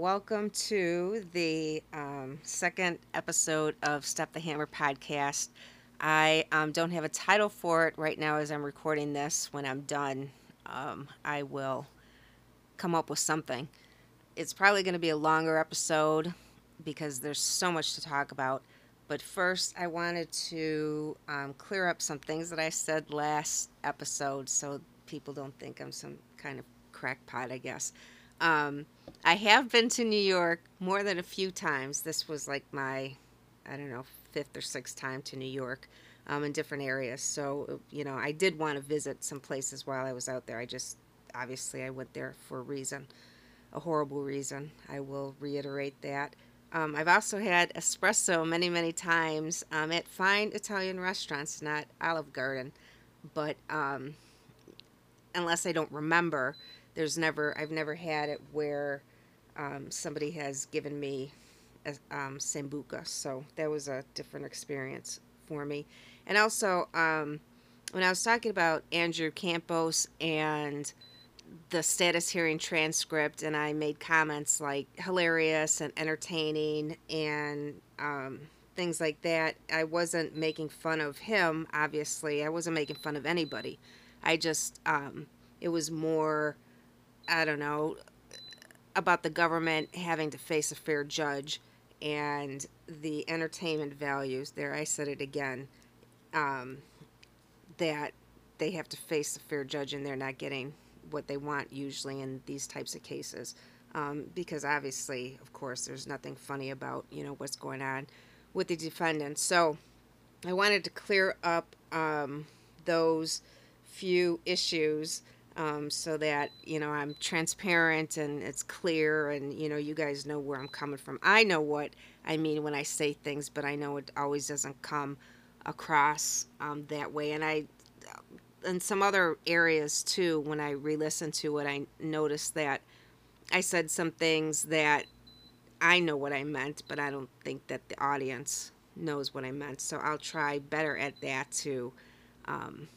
welcome to the um, second episode of Stop the Hammer podcast. I um, don't have a title for it right now as I'm recording this. When I'm done, um, I will come up with something. It's probably going to be a longer episode because there's so much to talk about. But first, I wanted to um, clear up some things that I said last episode so people don't think I'm some kind of crackpot, I guess. Um, I have been to New York more than a few times. This was like my, I don't know, fifth or sixth time to New York um, in different areas. So, you know, I did want to visit some places while I was out there. I just, obviously, I went there for a reason, a horrible reason. I will reiterate that. Um, I've also had espresso many, many times um, at fine Italian restaurants, not Olive Garden, but um, unless I don't remember, there's never I've never had it where um, somebody has given me a um, sambuca, so that was a different experience for me. And also, um, when I was talking about Andrew Campos and the status hearing transcript, and I made comments like hilarious and entertaining and um, things like that, I wasn't making fun of him, obviously. I wasn't making fun of anybody. I just, um, it was more I don't know, about the government having to face a fair judge and the entertainment values. There, I said it again. Um, that they have to face a fair judge and they're not getting what they want usually in these types of cases. Um, because obviously, of course, there's nothing funny about you know what's going on with the defendants. So I wanted to clear up um, those few issues um, so that you know I'm transparent and it's clear, and you know you guys know where I'm coming from. I know what I mean when I say things, but I know it always doesn't come across um, that way. And I, in some other areas too, when I re-listen to it, I noticed that I said some things that I know what I meant, but I don't think that the audience knows what I meant. So I'll try better at that to. Um,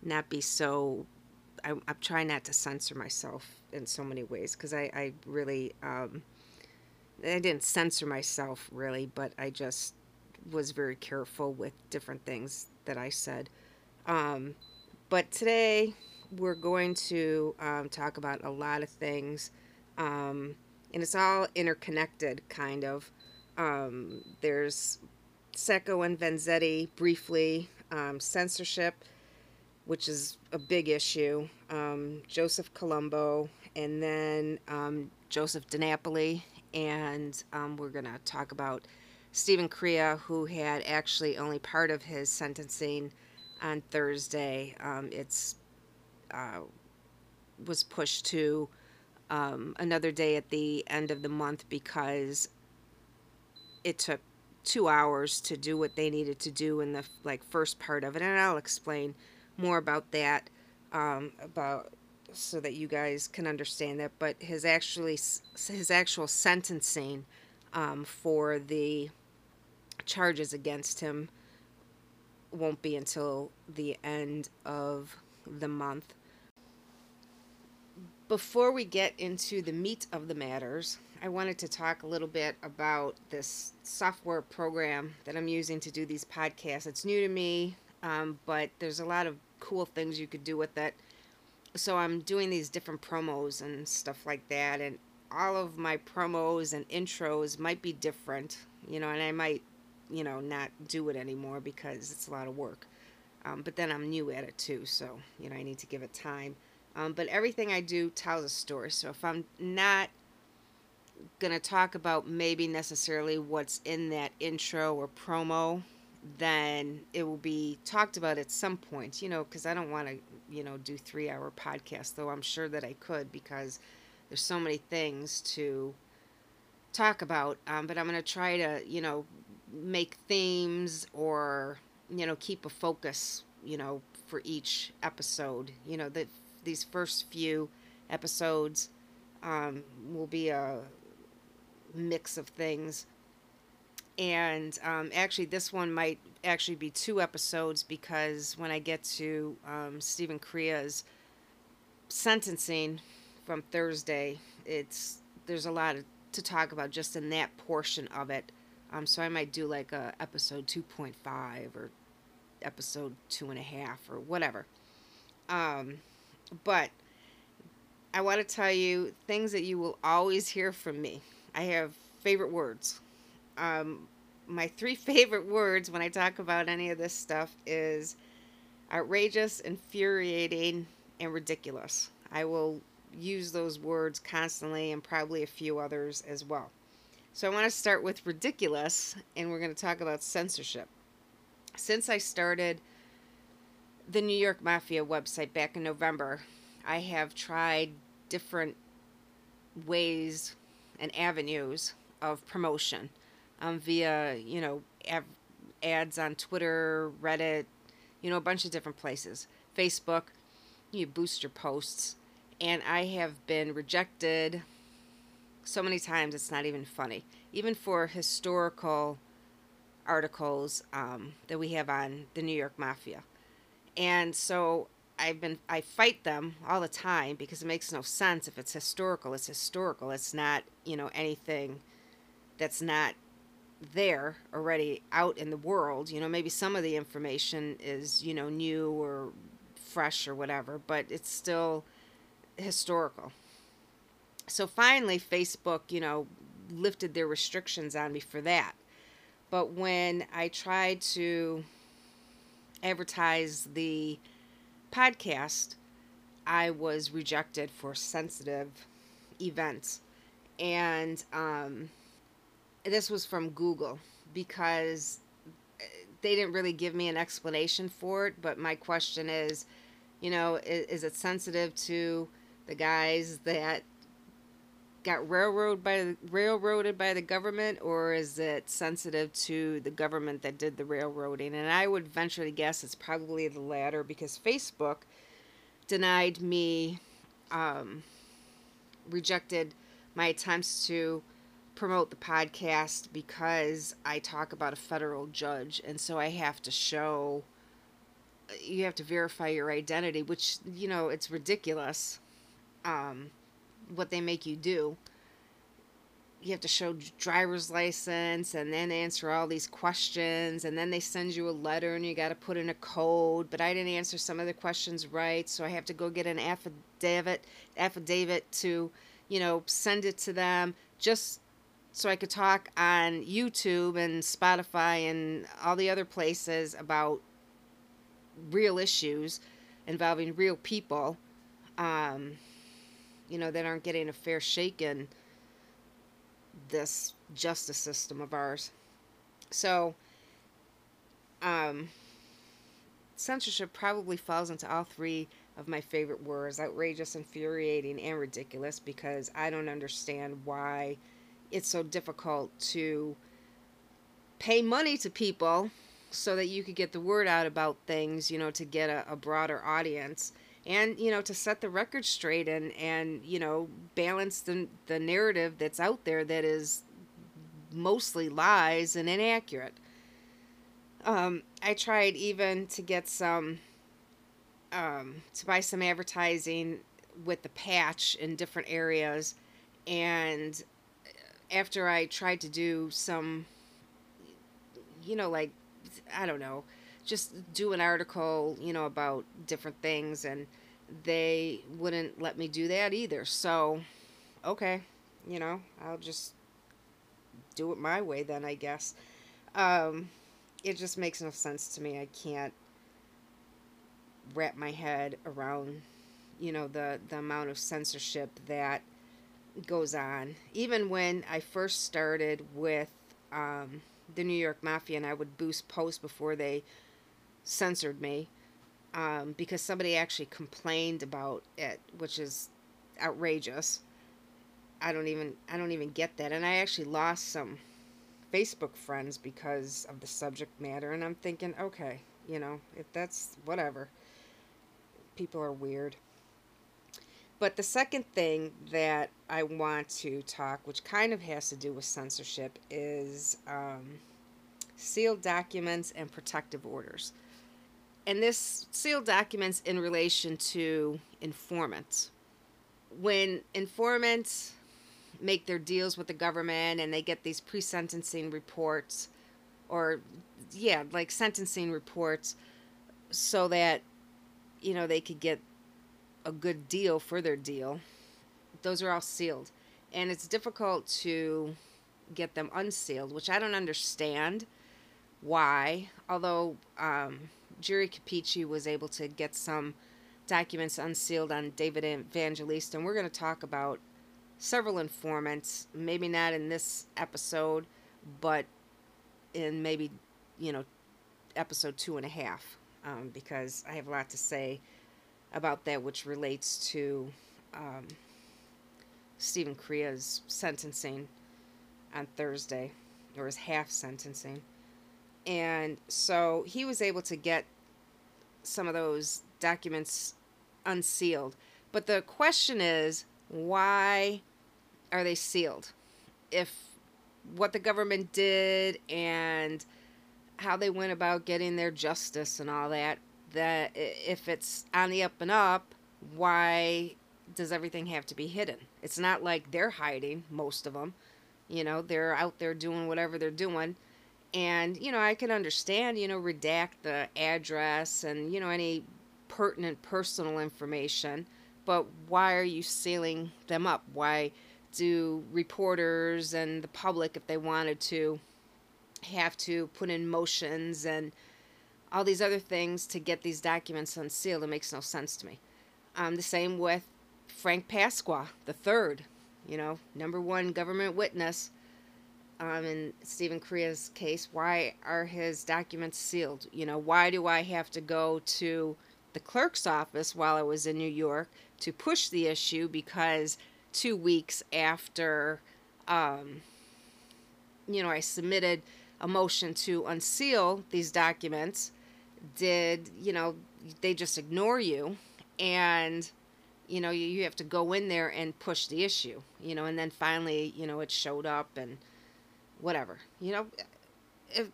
not be so I, am trying not to censor myself in so many ways because I, I really um, I didn't censor myself really, but I just was very careful with different things that I said. Um, but today we're going to um, talk about a lot of things, um, and it's all interconnected, kind of. Um, there's Sacco and Vanzetti briefly, um, censorship which is a big issue, um, Joseph Colombo, and then um, Joseph DiNapoli, and um, we're going to talk about Stephen Crea, who had actually only part of his sentencing on Thursday. Um, it's uh, was pushed to um, another day at the end of the month because it took two hours to do what they needed to do in the like first part of it, and I'll explain more about that um, about so that you guys can understand that. But his actually his actual sentencing um, for the charges against him won't be until the end of the month. Before we get into the meat of the matters, I wanted to talk a little bit about this software program that I'm using to do these podcasts. It's new to me, um, but there's a lot of cool things you could do with it. So I'm doing these different promos and stuff like that, and all of my promos and intros might be different, you know, and I might, you know, not do it anymore because it's a lot of work. Um, but then I'm new at it too, so, you know, I need to give it time. Um, but everything I do tells a story. So if I'm not going to talk about maybe necessarily what's in that intro or promo, then it will be talked about at some point, you know, because I don't want to, you know, do three hour podcasts, though I'm sure that I could because there's so many things to talk about. Um, but I'm going to try to, you know, make themes or, you know, keep a focus, you know, for each episode. You know, that these first few episodes um, will be a mix of things and um, actually this one might actually be two episodes because when I get to um, Stephen Crea's sentencing from Thursday, it's there's a lot of, to talk about just in that portion of it. Um, so I might do like a episode 2.5 or episode two and a half or whatever. Um, but I want to tell you things that you will always hear from me. I have favorite words. Um, my three favorite words when I talk about any of this stuff is outrageous, infuriating, and ridiculous. I will use those words constantly and probably a few others as well. So I want to start with ridiculous, and we're going to talk about censorship. Since I started the New York Mafia website back in November, I have tried different ways and avenues of promotion um, via, you know, av- ads on Twitter, Reddit, you know, a bunch of different places. Facebook, you boost your posts. And I have been rejected so many times it's not even funny. Even for historical articles um, that we have on the New York Mafia. And so I've been I fight them all the time because it makes no sense if it's historical. It's historical. It's not you know anything that's not there already out in the world. You know, maybe some of the information is, you know, new or fresh or whatever, but it's still historical. So finally, Facebook, you know, lifted their restrictions on me for that. But when I tried to advertise the podcast, I was rejected for sensitive events. And um, this was from Google because uh, they didn't really give me an explanation for it. But my question is, you know, is, is it sensitive to the guys that got railroaded by the, railroaded by the government, or is it sensitive to the government that did the railroading? And I would venture to guess it's probably the latter because Facebook denied me, um, rejected my attempts to promote the podcast because I talk about a federal judge, and so I have to show. You have to verify your identity, which you know it's ridiculous. Um, what they make you do. You have to show driver's license and then answer all these questions and then they send you a letter and you got to put in a code, but I didn't answer some of the questions right, so I have to go get an affidavit affidavit to, you know, send it to them just so I could talk on YouTube and Spotify and all the other places about real issues involving real people, um, you know, that aren't getting a fair shake in this justice system of ours. So, um, censorship probably falls into all three of my favorite words outrageous, infuriating, and ridiculous because I don't understand why it's so difficult to pay money to people so that you could get the word out about things, you know, to get a, a, broader audience and, you know, to set the record straight and, and you know, balance the, the narrative that's out there that is mostly lies and inaccurate. Um, I tried even to get some, um, to buy some advertising with the patch in different areas and after I tried to do some, you know, like, I don't know, just do an article, you know, about different things, and they wouldn't let me do that either. So, okay, you know, I'll just do it my way then, I guess. Um, it just makes no sense to me. I can't wrap my head around, you know, the, the amount of censorship that goes on. Even when I first started with um, the New York Mafia and I would boost posts before they censored me um, because somebody actually complained about it, which is outrageous. I don't even I don't even get that, and I actually lost some Facebook friends because of the subject matter, and I'm thinking, okay, you know, if that's whatever. People are weird. But the second thing that I want to talk, which kind of has to do with censorship, is um, sealed documents and protective orders. And this sealed documents in relation to informants. When informants make their deals with the government and they get these pre sentencing reports or, yeah, like sentencing reports so that, you know, they could get a good deal for their deal. Those are all sealed. And it's difficult to get them unsealed, which I don't understand why. Although um, Jerry Cappucci was able to get some documents unsealed on David Evangelista, and we're going to talk about several informants, maybe not in this episode, but in maybe, you know, episode two and a half, um, because I have a lot to say about that, which relates to um, Stephen Crea's sentencing on Thursday, or his half sentencing. And so he was able to get some of those documents unsealed. But the question is, why are they sealed? If what the government did and how they went about getting their justice and all that, that if it's on the up and up, why does everything have to be hidden? It's not like they're hiding, most of them. You know, they're out there doing whatever they're doing. And, you know, I can understand, you know, redact the address and, you know, any pertinent personal information, but why are you sealing them up? Why do reporters and the public, if they wanted to, have to put in motions and all these other things to get these documents unsealed? It makes no sense to me. Um, the same with Frank Pasqua, the third, you know, number one government witness um, in Stephen Crea's case. Why are his documents sealed? You know, why do I have to go to the clerk's office while I was in New York to push the issue because two weeks after, um, you know, I submitted a motion to unseal these documents, did, you know, they just ignore you and you know you, you have to go in there and push the issue you know and then finally you know it showed up and whatever you know. If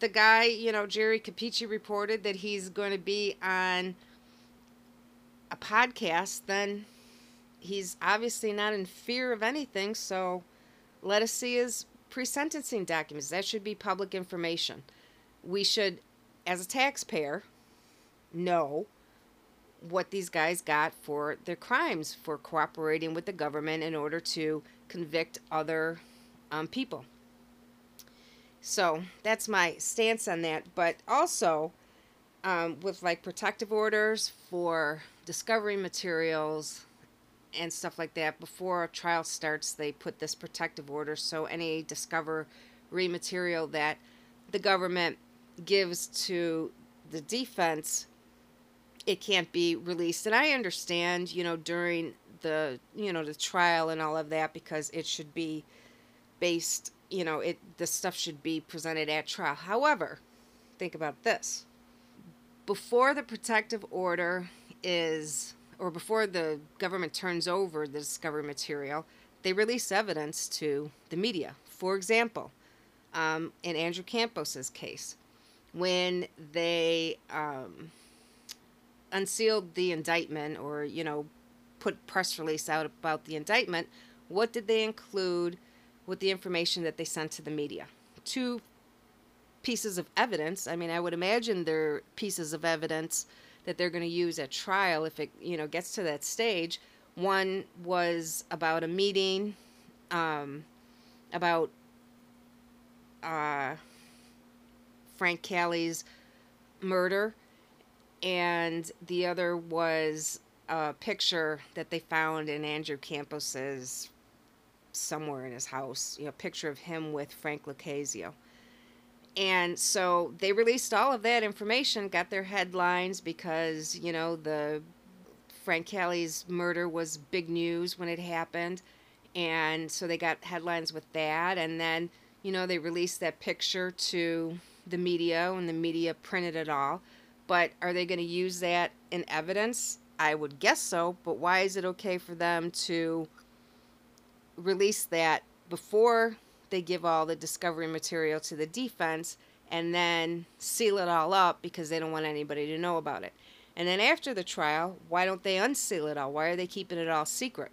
the guy you know jerry cappucci reported that he's going to be on a podcast then he's obviously not in fear of anything so let us see his pre-sentencing documents. That should be public information. We should as a taxpayer know what these guys got for their crimes for cooperating with the government in order to convict other um, people. So that's my stance on that. But also, um, with like protective orders for discovery materials and stuff like that, before a trial starts, they put this protective order. So any discovery material that the government gives to the defense it can't be released. And I understand, you know, during the, you know, the trial and all of that because it should be based, you know, it the stuff should be presented at trial. However, think about this. Before the protective order is or before the government turns over the discovery material, they release evidence to the media. For example, um, in Andrew Campos's case, when they um, unsealed the indictment or, you know, put press release out about the indictment, what did they include with the information that they sent to the media? Two pieces of evidence. I mean, I would imagine they're pieces of evidence that they're going to use at trial if it, you know, gets to that stage. One was about a meeting um, about uh, Frank Cali's murder and the other was a picture that they found in Andrew Campos's somewhere in his house, you know, a picture of him with Frank LoCascio. And so they released all of that information, got their headlines because, you know, the Frank Cali's murder was big news when it happened. And so they got headlines with that. And then, you know, they released that picture to the media, and the media printed it all. But are they going to use that in evidence? I would guess so, but why is it okay for them to release that before they give all the discovery material to the defense and then seal it all up because they don't want anybody to know about it? And then after the trial, why don't they unseal it all? Why are they keeping it all secret?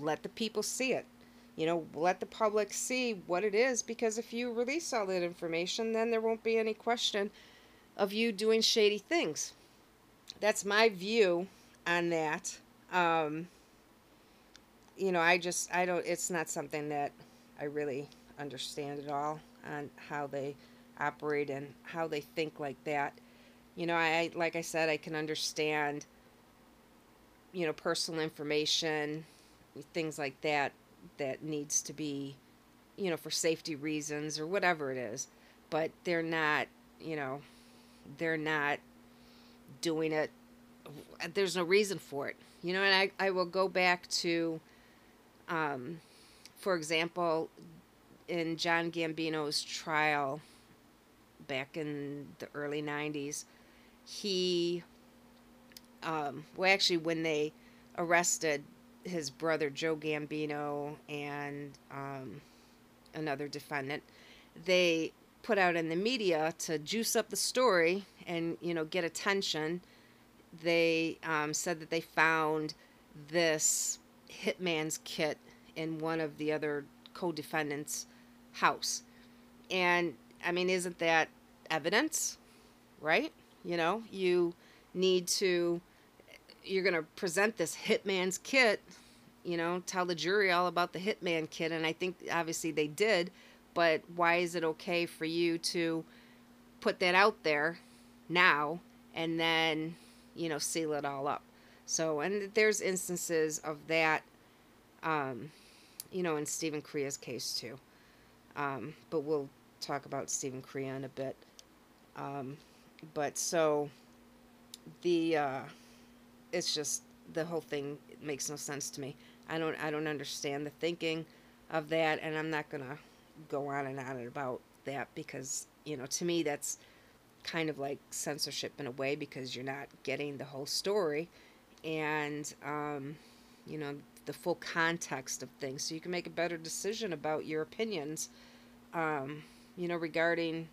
Let the people see it. You know, let the public see what it is because if you release all that information, then there won't be any question of you doing shady things. That's my view on that. Um, you know, I just, I don't, it's not something that I really understand at all on how they operate and how they think like that. You know, I, like I said, I can understand, you know, personal information, things like that that needs to be, you know, for safety reasons or whatever it is. But they're not, you know, they're not doing it. There's no reason for it, you know. And I, I will go back to, um, for example, in John Gambino's trial back in the early 90s, he, um, well, actually, when they arrested his brother Joe Gambino and um, another defendant, they put out in the media to juice up the story and you know get attention. They um, said that they found this hitman's kit in one of the other co-defendants' house, and I mean, isn't that evidence, right? You know, you need to you're going to present this hitman's kit, you know, tell the jury all about the hitman kit. And I think obviously they did, but why is it okay for you to put that out there now and then, you know, seal it all up? So, and there's instances of that, um, you know, in Stephen Crea's case too. Um, but we'll talk about Stephen Crea in a bit. Um, but so the, uh, it's just the whole thing makes no sense to me. I don't I don't understand the thinking of that and I'm not going to go on and on about that because, you know, to me that's kind of like censorship in a way because you're not getting the whole story and um, you know the full context of things so you can make a better decision about your opinions um, you know regarding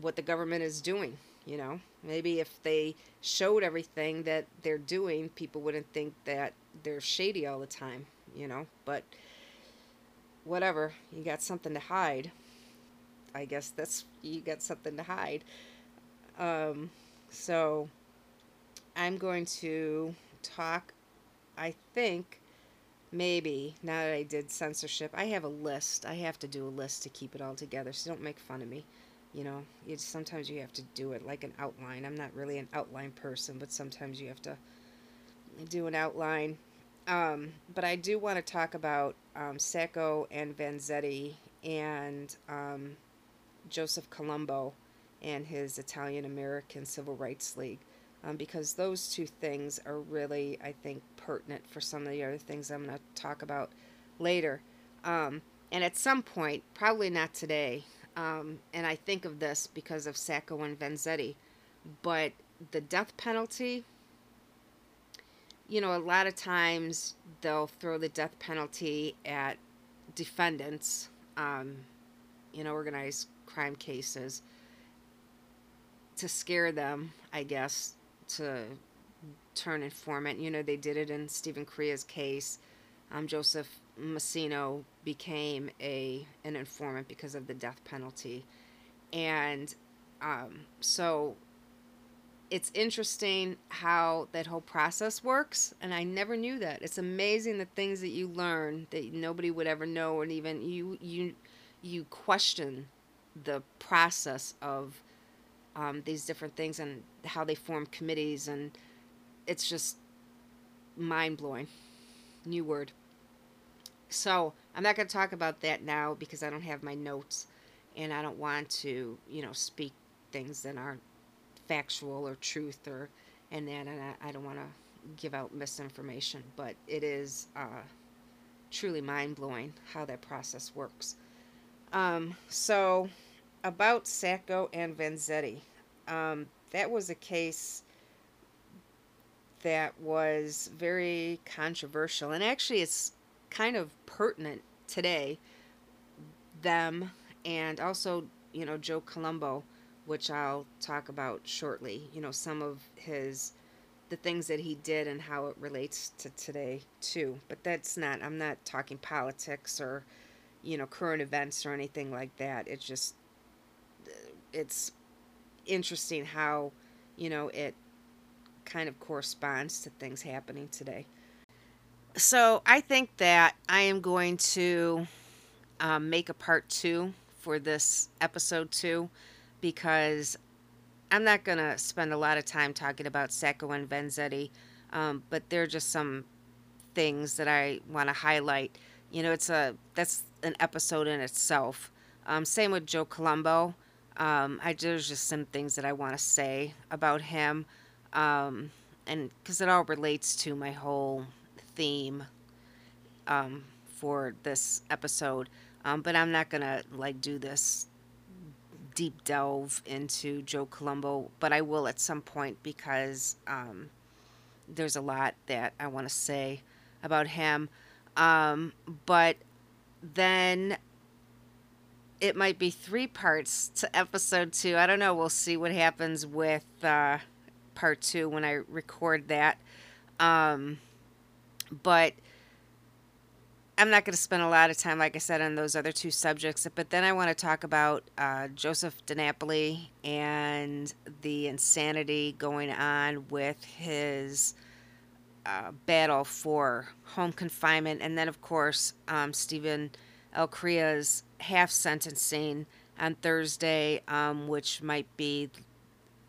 what the government is doing you know maybe if they showed everything that they're doing people wouldn't think that they're shady all the time you know but whatever you got something to hide. I guess that's you got something to hide. Um so i'm going to talk i think maybe now that i did censorship i have a list. I have to do a list to keep it all together so don't make fun of me you know you sometimes you have to do it like an outline. I'm not really an outline person but sometimes you have to do an outline. Um, but i do want to talk about um, sacco and vanzetti and um, joseph colombo and his italian american civil rights league um, because those two things are really i think pertinent for some of the other things i'm going to talk about later. Um, and at some point probably not today um, and I think of this because of Sacco and Vanzetti. But the death penalty, you know, a lot of times they'll throw the death penalty at defendants, um, in organized crime cases to scare them, I guess, to turn informant. You know, they did it in Stephen Crea's case. Um, Joseph Massino became a an informant because of the death penalty, and um, so it's interesting how that whole process works and i never knew that. It's amazing the things that you learn that nobody would ever know and even you you you question the process of um, these different things and how they form committees and it's just mind-blowing. New word so I'm not going to talk about that now because I don't have my notes and I don't want to, you know, speak things that aren't factual or truth or and that and I, I don't want to give out misinformation, but it is uh, truly mind blowing how that process works. Um, so about Sacco and Vanzetti, um, that was a case that was very controversial, and actually, it's kind of pertinent today. Them and also, you know, Joe Colombo, which I'll talk about shortly. You know, some of his the things that he did and how it relates to today too. But that's not. I'm not talking politics or, you know, current events or anything like that. It's just, it's interesting how, you know, it kind of corresponds to things happening today. So I think that I am going to um, make a part two for this episode two because I'm not going to spend a lot of time talking about Sacco and Vanzetti, um, but there are just some things that I want to highlight. You know, it's a that's an episode in itself. Um, same with Joe Colombo. Um, I there's just some things that I want to say about him, um, and because it all relates to my whole theme um, for this episode. Um, but I'm not gonna like do this deep delve into Joe Colombo, but I will at some point because um, there's a lot that I want to say about him. Um, but then it might be three parts to episode two. I don't know. We'll see what happens with uh, part two when I record that. Um, but I'm not going to spend a lot of time, like I said, on those other two subjects. But then I want to talk about uh, Joseph DiNapoli and the insanity going on with his uh, battle for home confinement. And then, of course, um, Stephen L. Crea's half sentencing on Thursday, um, which might be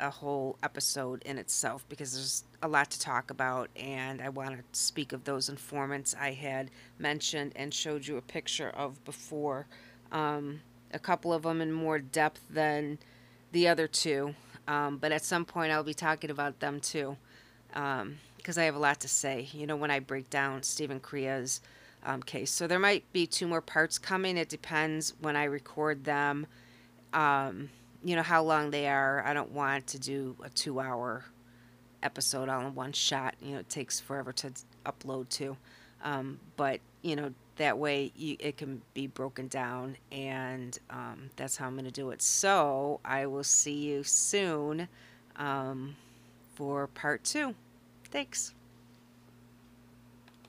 a whole episode in itself because there's a lot to talk about, and I want to speak of those informants I had mentioned and showed you a picture of before. Um, a couple of them in more depth than the other two, um, but at some point I'll be talking about them too because um, I have a lot to say, you know, when I break down Stephen Crea's um, case. So there might be two more parts coming. It depends when I record them. Um, you know how long they are. I don't want to do a two hour episode all in one shot. You know, it takes forever to upload to. Um, but, you know, that way you, it can be broken down, and um, that's how I'm going to do it. So I will see you soon um, for part two. Thanks.